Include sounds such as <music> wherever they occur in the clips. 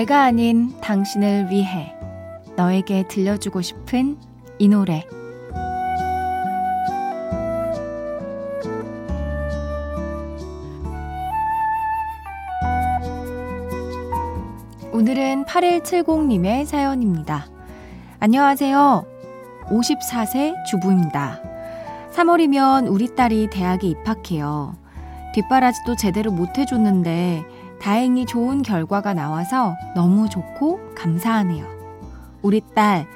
내가 아닌 당신을 위해 너에게 들려주고 싶은 이 노래 오늘은 8170님의 사연입니다. 안녕하세요. 54세 주부입니다. 3월이면 우리 딸이 대학에 입학해요. 뒷바라지도 제대로 못 해줬는데 다행히 좋은 결과가 나와서 너무 좋고 감사하네요. 우리 딸,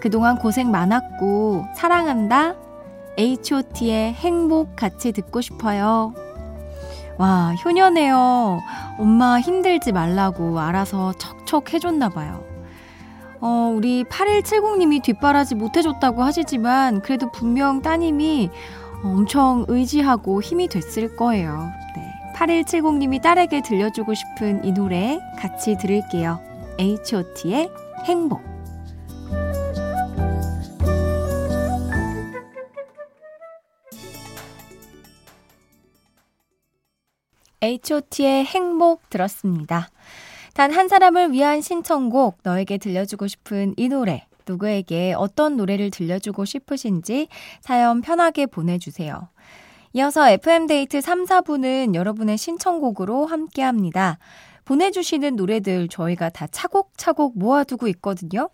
그동안 고생 많았고 사랑한다. H.O.T의 행복 같이 듣고 싶어요. 와, 효녀네요. 엄마 힘들지 말라고 알아서 척척 해줬나봐요. 어, 우리 8170님이 뒷바라지 못해줬다고 하시지만, 그래도 분명 따님이 엄청 의지하고 힘이 됐을 거예요. 네. 8170님이 딸에게 들려주고 싶은 이 노래 같이 들을게요. H.O.T의 행복. H.O.T의 행복 들었습니다. 단 한 사람을 위한 신청곡, 너에게 들려주고 싶은 이 노래, 누구에게 어떤 노래를 들려주고 싶으신지 사연 편하게 보내주세요. 이어서 FM데이트 3, 4부는 여러분의 신청곡으로 함께 합니다. 보내주시는 노래들 저희가 다 차곡차곡 모아두고 있거든요.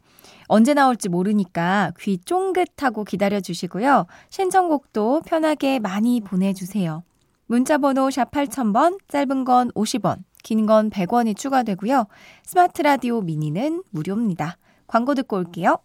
언제 나올지 모르니까 귀 쫑긋하고 기다려주시고요. 신청곡도 편하게 많이 보내주세요. 문자번호 샵 8000번, 짧은 건 50원, 긴 건 100원이 추가되고요. 스마트 라디오 미니는 무료입니다. 광고 듣고 올게요.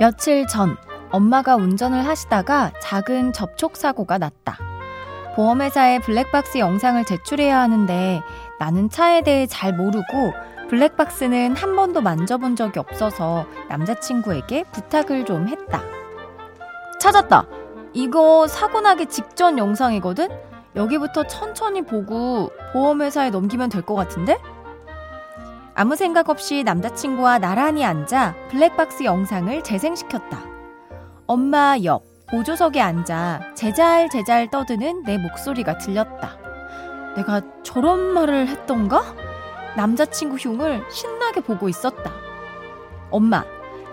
며칠 전 엄마가 운전을 하시다가 작은 접촉 사고가 났다. 보험회사에 블랙박스 영상을 제출해야 하는데 나는 차에 대해 잘 모르고 블랙박스는 한 번도 만져본 적이 없어서 남자친구에게 부탁을 좀 했다. 찾았다! 이거 사고 나기 직전 영상이거든? 여기부터 천천히 보고 보험회사에 넘기면 될 것 같은데? 아무 생각 없이 남자친구와 나란히 앉아 블랙박스 영상을 재생시켰다. 엄마 옆 보조석에 앉아 제잘제잘 떠드는 내 목소리가 들렸다. 내가 저런 말을 했던가? 남자친구 흉을 신나게 보고 있었다. 엄마,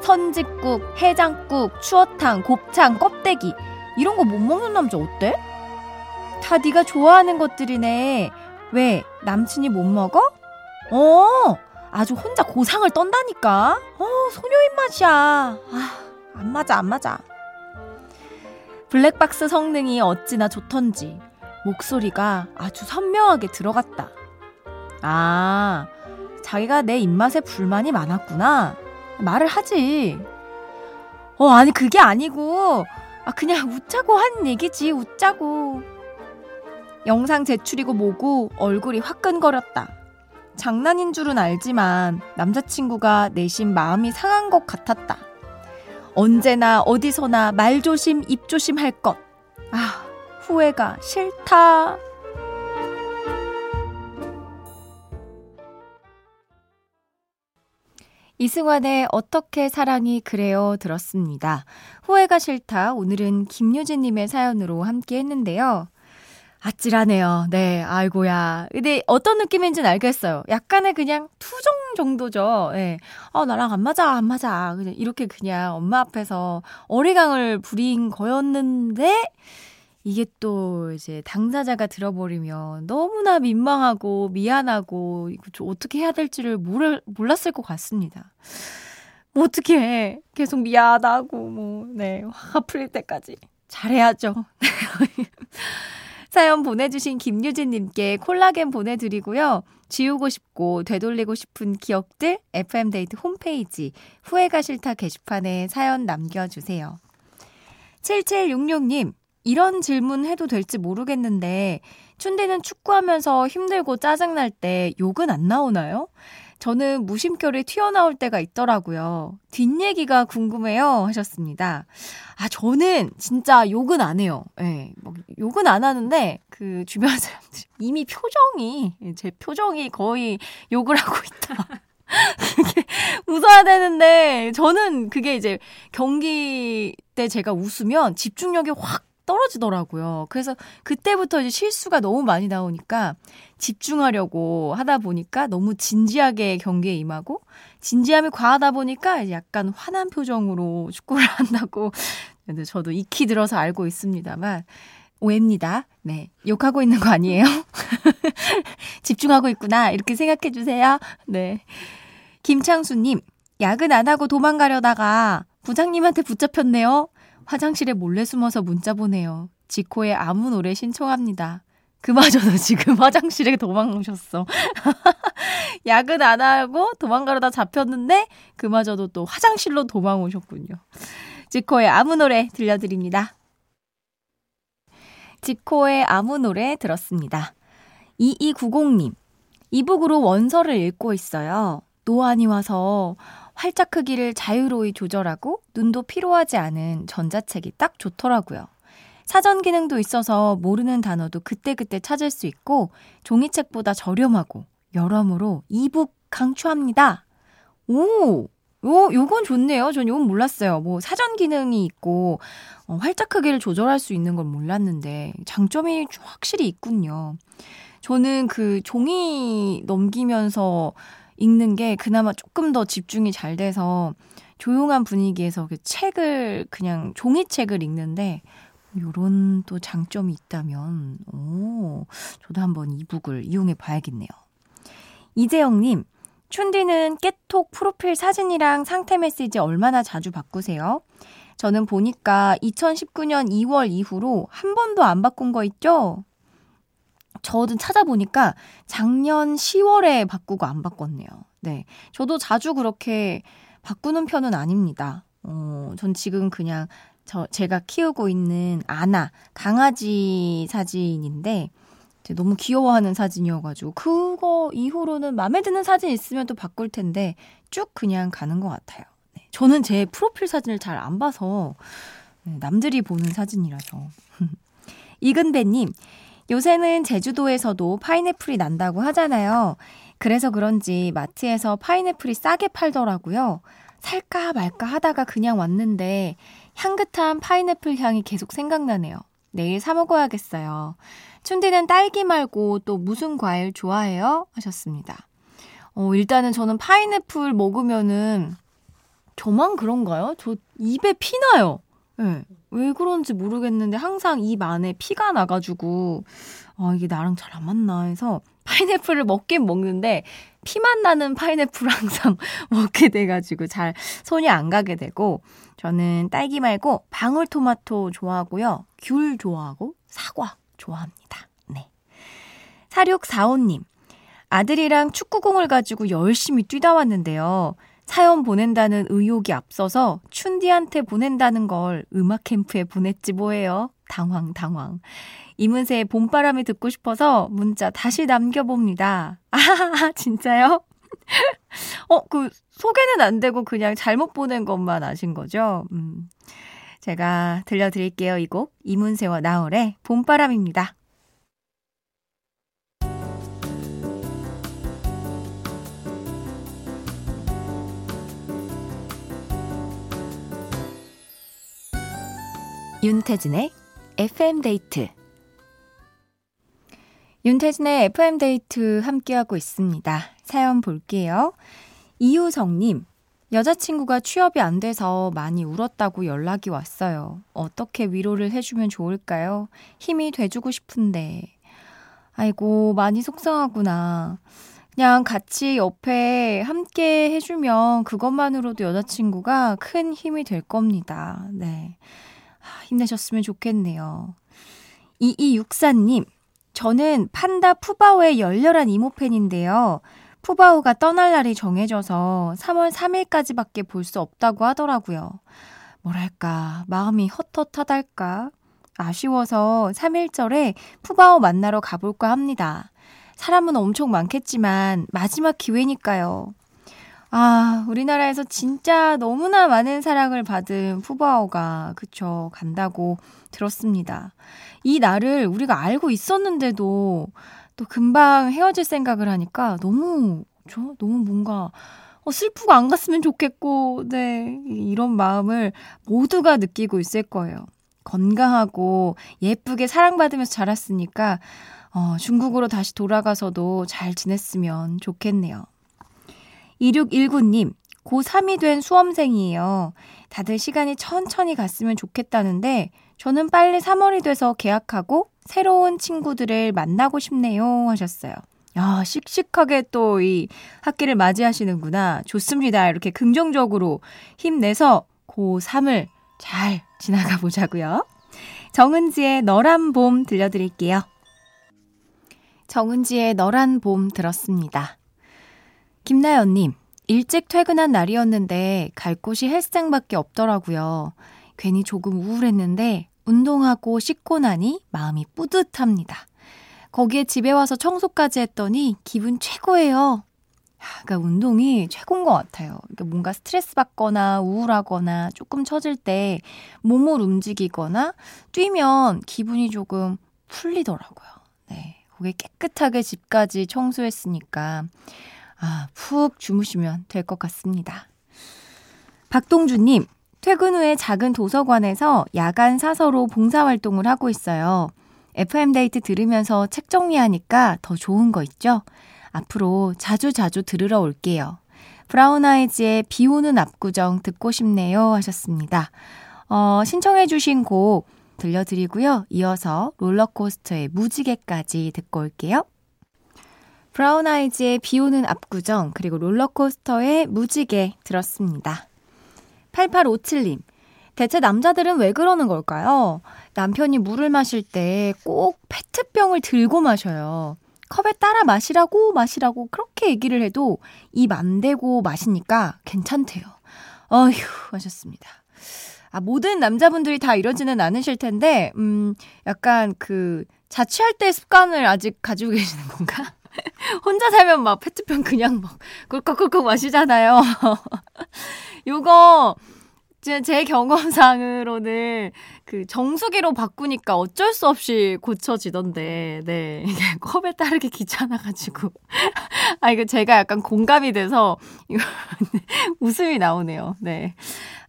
선짓국, 해장국, 추어탕, 곱창, 껍데기 이런 거 못 먹는 남자 어때? 다 네가 좋아하는 것들이네. 왜 남친이 못 먹어? 어, 아주 혼자 고상을 떤다니까. 어, 소녀 입맛이야. 아, 안 맞아, 안 맞아. 블랙박스 성능이 어찌나 좋던지 목소리가 아주 선명하게 들어갔다. 아, 자기가 내 입맛에 불만이 많았구나. 말을 하지. 어, 아니, 그게 아니고, 아, 그냥 웃자고 한 얘기지, 웃자고. 영상 제출이고 뭐고 얼굴이 화끈거렸다. 장난인 줄은 알지만 남자친구가 내심 마음이 상한 것 같았다. 언제나 어디서나 말조심, 입조심 할 것. 아, 후회가 싫다. 이승환의 어떻게 사랑이 그래요 들었습니다. 후회가 싫다. 오늘은 김유진님의 사연으로 함께 했는데요. 아찔하네요. 네, 아이고야. 근데 어떤 느낌인지는 알겠어요. 약간의 그냥 투정 정도죠. 예. 네. 어, 나랑 안 맞아, 안 맞아. 그냥 이렇게 그냥 엄마 앞에서 어리광을 부린 거였는데, 이게 또 이제 당사자가 들어버리면 너무나 민망하고 미안하고 이거 어떻게 해야 될지를 모를, 몰랐을 것 같습니다. 뭐 어떻게 해. 계속 미안하고 뭐, 네. 화가 풀릴 때까지. 잘해야죠. <laughs> 사연 보내주신 김유진님께 콜라겐 보내드리고요. 지우고 싶고 되돌리고 싶은 기억들 FM데이트 홈페이지 후회가 싫다 게시판에 사연 남겨주세요. 7766님, 이런 질문 해도 될지 모르겠는데, 춘디는 축구하면서 힘들고 짜증날 때 욕은 안 나오나요? 저는 무심결에 튀어나올 때가 있더라고요. 뒷얘기가 궁금해요. 하셨습니다. 아, 저는 진짜 욕은 안 해요. 예. 네, 뭐 욕은 안 하는데, 그 주변 사람들 이미 표정이, 제 표정이 거의 욕을 하고 있다. <laughs> 그게 웃어야 되는데, 저는 그게 이제 경기 때 제가 웃으면 집중력이 확 떨어지더라고요. 그래서 그때부터 이제 실수가 너무 많이 나오니까 집중하려고 하다 보니까 너무 진지하게 경기에 임하고 진지함이 과하다 보니까 약간 화난 표정으로 <laughs> 축구를 한다고 근데 저도 익히 들어서 알고 있습니다만 오해입니다. 네. 욕하고 있는 거 아니에요? <laughs> 집중하고 있구나. 이렇게 생각해 주세요. 네. 김창수님, 야근 안 하고 도망가려다가 부장님한테 붙잡혔네요. 화장실에 몰래 숨어서 문자 보내요. 지코의 아무 노래 신청합니다. 그마저도 지금 <laughs> 화장실에 도망오셨어. <laughs> 야근 안 하고 도망가려다 잡혔는데 그마저도 또 화장실로 도망 오셨군요. 지코의 아무 노래 들려드립니다. 지코의 아무 노래 들었습니다. 2290님, 이북으로 원서를 읽고 있어요. 노안이 와서 활짝 크기를 자유로이 조절하고 눈도 피로하지 않은 전자책이 딱 좋더라고요. 사전 기능도 있어서 모르는 단어도 그때그때 찾을 수 있고 종이책보다 저렴하고 여러모로 이북 강추합니다. 오! 요, 요건 좋네요. 전 요건 몰랐어요. 뭐 사전 기능이 있고 어, 활짝 크기를 조절할 수 있는 건 몰랐는데 장점이 확실히 있군요. 저는 그 종이 넘기면서 읽는 게 그나마 조금 더 집중이 잘 돼서 조용한 분위기에서 그 책을 그냥 종이책을 읽는데 요런 또 장점이 있다면 오 저도 한번 이북을 이용해 봐야겠네요. 이재영님 춘디는 깨톡 프로필 사진이랑 상태 메시지 얼마나 자주 바꾸세요? 저는 보니까 2019년 2월 이후로 한 번도 안 바꾼 거 있죠? 저도 찾아보니까 작년 10월에 바꾸고 안 바꿨네요. 네. 저도 자주 그렇게 바꾸는 편은 아닙니다. 어, 전 지금 그냥 저, 제가 키우고 있는 아나, 강아지 사진인데, 너무 귀여워하는 사진이어가지고, 그거 이후로는 마음에 드는 사진 있으면 또 바꿀 텐데, 쭉 그냥 가는 것 같아요. 네. 저는 제 프로필 사진을 잘 안 봐서, 네, 남들이 보는 사진이라서. <laughs> 이근배님, 요새는 제주도에서도 파인애플이 난다고 하잖아요. 그래서 그런지 마트에서 파인애플이 싸게 팔더라고요. 살까 말까 하다가 그냥 왔는데 향긋한 파인애플 향이 계속 생각나네요. 내일 사 먹어야겠어요. 춘디는 딸기 말고 또 무슨 과일 좋아해요? 하셨습니다. 어, 일단은 저는 파인애플 먹으면은 저만 그런가요? 저 입에 피나요. 네. 왜 그런지 모르겠는데 항상 입 안에 피가 나가지고 아 이게 나랑 잘 안 맞나 해서 파인애플을 먹긴 먹는데 피만 나는 파인애플 <laughs> 항상 먹게 돼가지고 잘 손이 안 가게 되고 저는 딸기 말고 방울토마토 좋아하고요 귤 좋아하고 사과 좋아합니다. 네. 4645님 아들이랑 축구공을 가지고 열심히 뛰다 왔는데요. 사연 보낸다는 의욕이 앞서서 춘디한테 보낸다는 걸 음악 캠프에 보냈지 뭐예요. 당황, 당황. 이문세의 봄바람이 듣고 싶어서 문자 다시 남겨봅니다. <laughs> 아, 진짜요? <laughs> 어, 그, 소개는 안 되고 그냥 잘못 보낸 것만 아신 거죠? 음. 제가 들려드릴게요. 이 곡. 이문세와 나얼의 봄바람입니다. 윤태진의 FM데이트 윤태진의 FM데이트 함께하고 있습니다. 사연 볼게요. 이효성님, 여자친구가 취업이 안 돼서 많이 울었다고 연락이 왔어요. 어떻게 위로를 해주면 좋을까요? 힘이 돼주고 싶은데. 아이고, 많이 속상하구나. 그냥 같이 옆에 함께 해주면 그것만으로도 여자친구가 큰 힘이 될 겁니다. 네. 힘내셨으면 좋겠네요. 2264님, 저는 판다 푸바오의 열렬한 이모팬인데요. 푸바오가 떠날 날이 정해져서 3월 3일까지밖에 볼 수 없다고 하더라고요. 뭐랄까, 마음이 헛헛하달까? 아쉬워서 3일절에 푸바오 만나러 가볼까 합니다. 사람은 엄청 많겠지만 마지막 기회니까요. 아, 우리나라에서 진짜 너무나 많은 사랑을 받은 푸바오가, 그쵸, 간다고 들었습니다. 이 날을 우리가 알고 있었는데도 또 금방 헤어질 생각을 하니까 너무, 저, 너무 뭔가, 어, 슬프고 안 갔으면 좋겠고, 네. 이런 마음을 모두가 느끼고 있을 거예요. 건강하고 예쁘게 사랑받으면서 자랐으니까, 어, 중국으로 다시 돌아가서도 잘 지냈으면 좋겠네요. 2619님, 고3이 된 수험생이에요. 다들 시간이 천천히 갔으면 좋겠다는데, 저는 빨리 3월이 돼서 계약하고 새로운 친구들을 만나고 싶네요. 하셨어요. 야, 씩씩하게 또 이 학기를 맞이하시는구나. 좋습니다. 이렇게 긍정적으로 힘내서 고3을 잘 지나가 보자고요. 정은지의 너란 봄 들려드릴게요. 정은지의 너란 봄 들었습니다. 김나연님, 일찍 퇴근한 날이었는데 갈 곳이 헬스장밖에 없더라고요. 괜히 조금 우울했는데 운동하고 씻고 나니 마음이 뿌듯합니다. 거기에 집에 와서 청소까지 했더니 기분 최고예요. 그러니까 운동이 최고인 것 같아요. 그러니까 뭔가 스트레스 받거나 우울하거나 조금 처질 때 몸을 움직이거나 뛰면 기분이 조금 풀리더라고요. 네. 거기 깨끗하게 집까지 청소했으니까 아, 푹 주무시면 될 것 같습니다. 박동주님, 퇴근 후에 작은 도서관에서 야간 사서로 봉사활동을 하고 있어요. FM데이트 들으면서 책 정리하니까 더 좋은 거 있죠? 앞으로 자주 자주 들으러 올게요. 브라운 아이즈의 비 오는 압구정 듣고 싶네요 하셨습니다. 어, 신청해주신 곡 들려드리고요. 이어서 롤러코스터의 무지개까지 듣고 올게요. 브라운 아이즈의 비 오는 압구정, 그리고 롤러코스터의 무지개 들었습니다. 8857님, 대체 남자들은 왜 그러는 걸까요? 남편이 물을 마실 때 꼭 페트병을 들고 마셔요. 컵에 따라 마시라고 마시라고 그렇게 얘기를 해도 입 안 대고 마시니까 괜찮대요. 어휴 하셨습니다. 아, 모든 남자분들이 다 이러지는 않으실 텐데, 음, 약간 그, 자취할 때 습관을 아직 가지고 계시는 건가? <laughs> 혼자 살면 막 페트병 그냥 막 꿀꺽꿀꺽 마시잖아요. <laughs> 요거 제, 제 경험상으로는 그 정수기로 바꾸니까 어쩔 수 없이 고쳐지던데, 네. 컵에 따르게 귀찮아가지고. <laughs> 아, 이거 제가 약간 공감이 돼서, 이거, 웃음이 나오네요. 네.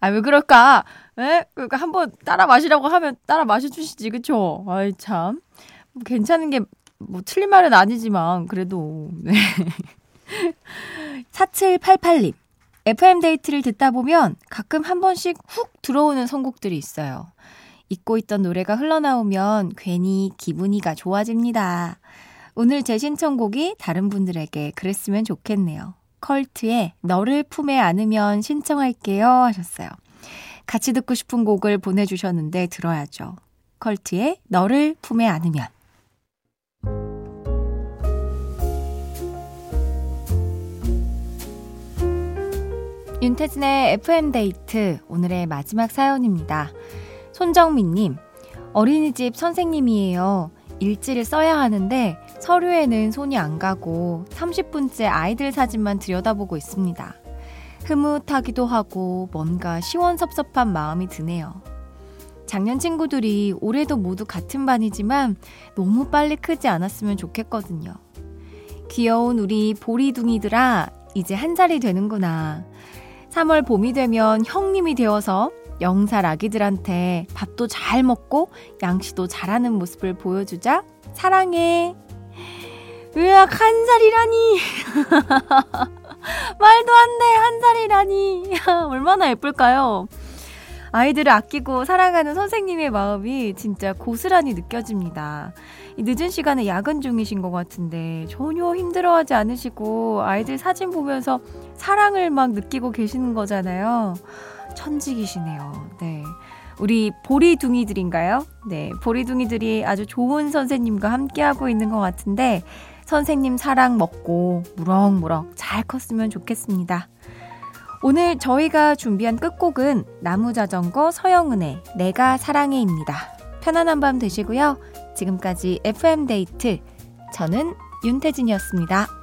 아, 왜 그럴까? 에? 그러니까 한번 따라 마시라고 하면 따라 마셔주시지, 그쵸? 아이, 참. 뭐 괜찮은 게, 뭐, 틀린 말은 아니지만, 그래도, 네. 4788님. FM데이트를 듣다 보면 가끔 한 번씩 훅 들어오는 선곡들이 있어요. 잊고 있던 노래가 흘러나오면 괜히 기분이가 좋아집니다. 오늘 제 신청곡이 다른 분들에게 그랬으면 좋겠네요. 컬트의 너를 품에 안으면 신청할게요 하셨어요. 같이 듣고 싶은 곡을 보내주셨는데 들어야죠. 컬트의 너를 품에 안으면. 윤태진의 FM데이트 오늘의 마지막 사연입니다. 손정민님, 어린이집 선생님이에요. 일지를 써야 하는데 서류에는 손이 안 가고 30분째 아이들 사진만 들여다보고 있습니다. 흐뭇하기도 하고 뭔가 시원섭섭한 마음이 드네요. 작년 친구들이 올해도 모두 같은 반이지만 너무 빨리 크지 않았으면 좋겠거든요. 귀여운 우리 보리둥이들아, 이제 한 살이 되는구나. 3월 봄이 되면 형님이 되어서 0살 아기들한테 밥도 잘 먹고 양치도 잘하는 모습을 보여주자. 사랑해. 으악, 한 살이라니. <laughs> 말도 안 돼, 한 살이라니. <laughs> 얼마나 예쁠까요? 아이들을 아끼고 사랑하는 선생님의 마음이 진짜 고스란히 느껴집니다. 늦은 시간에 야근 중이신 것 같은데 전혀 힘들어하지 않으시고 아이들 사진 보면서 사랑을 막 느끼고 계시는 거잖아요. 천직이시네요. 네. 우리 보리둥이들인가요? 네. 보리둥이들이 아주 좋은 선생님과 함께하고 있는 것 같은데 선생님 사랑 먹고 무럭무럭 잘 컸으면 좋겠습니다. 오늘 저희가 준비한 끝곡은 나무자전거 서영은의 내가 사랑해입니다. 편안한 밤 되시고요. 지금까지 FM데이트. 저는 윤태진이었습니다.